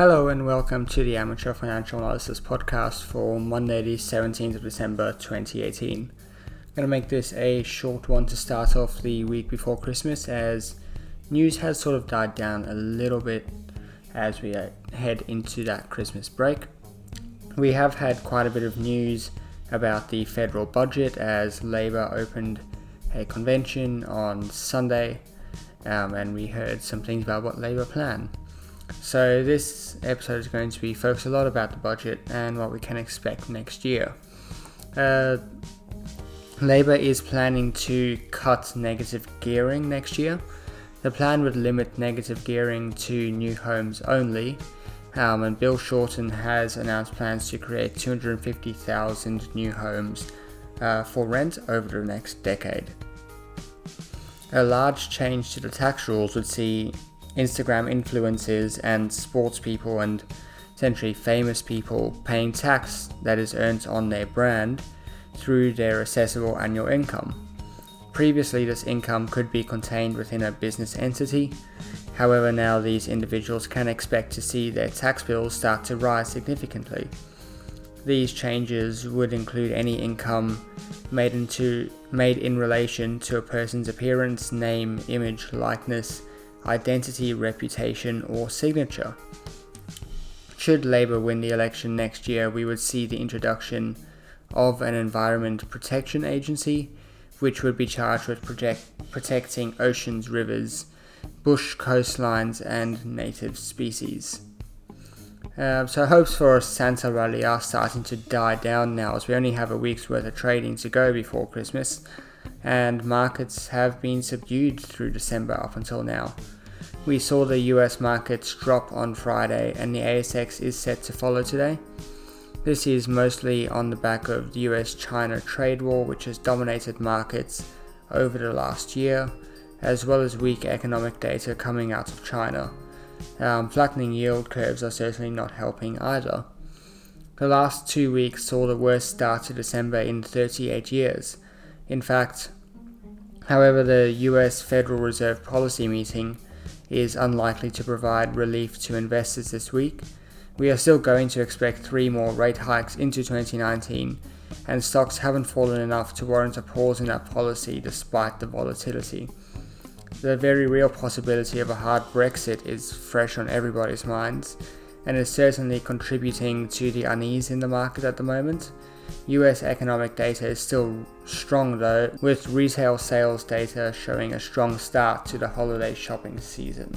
Hello and welcome to the Amateur Financial Analysis podcast for Monday, the 17th of December 2018. I'm going to make this a short one to start off the week before Christmas as news has sort of died down a little bit as we head into that Christmas break. We have had quite a bit of news about the federal budget as Labor opened a convention on Sunday um, and we heard some things about what Labor plan. So this episode is going to be focused a lot about the budget and what we can expect next year. Uh, Labor is planning to cut negative gearing next year. The plan would limit negative gearing to new homes only, um, and Bill Shorten has announced plans to create 250,000 new homes uh, for rent over the next decade. A large change to the tax rules would see Instagram influencers and sports people and essentially famous people paying tax that is earned on their brand through their assessable annual income. Previously, this income could be contained within a business entity. However, now these individuals can expect to see their tax bills start to rise significantly. These changes would include any income made into made in relation to a person's appearance, name, image, likeness, identity, reputation, or signature. Should Labor win the election next year, we would see the introduction of an Environment Protection Agency, which would be charged with project, protecting oceans, rivers, bush coastlines, and native species. Um, so hopes for a Santa rally are starting to die down now as we only have a week's worth of trading to go before Christmas and markets have been subdued through December up until now. We saw the US markets drop on Friday and the ASX is set to follow today. This is mostly on the back of the US China trade war which has dominated markets over the last year, as well as weak economic data coming out of China. Um, flattening yield curves are certainly not helping either. The last two weeks saw the worst start to December in 38 years. In fact, however, the US Federal Reserve policy meeting is unlikely to provide relief to investors this week. We are still going to expect three more rate hikes into 2019, and stocks haven't fallen enough to warrant a pause in that policy despite the volatility the very real possibility of a hard Brexit is fresh on everybody's minds and is certainly contributing to the unease in the market at the moment. US economic data is still strong though, with retail sales data showing a strong start to the holiday shopping season.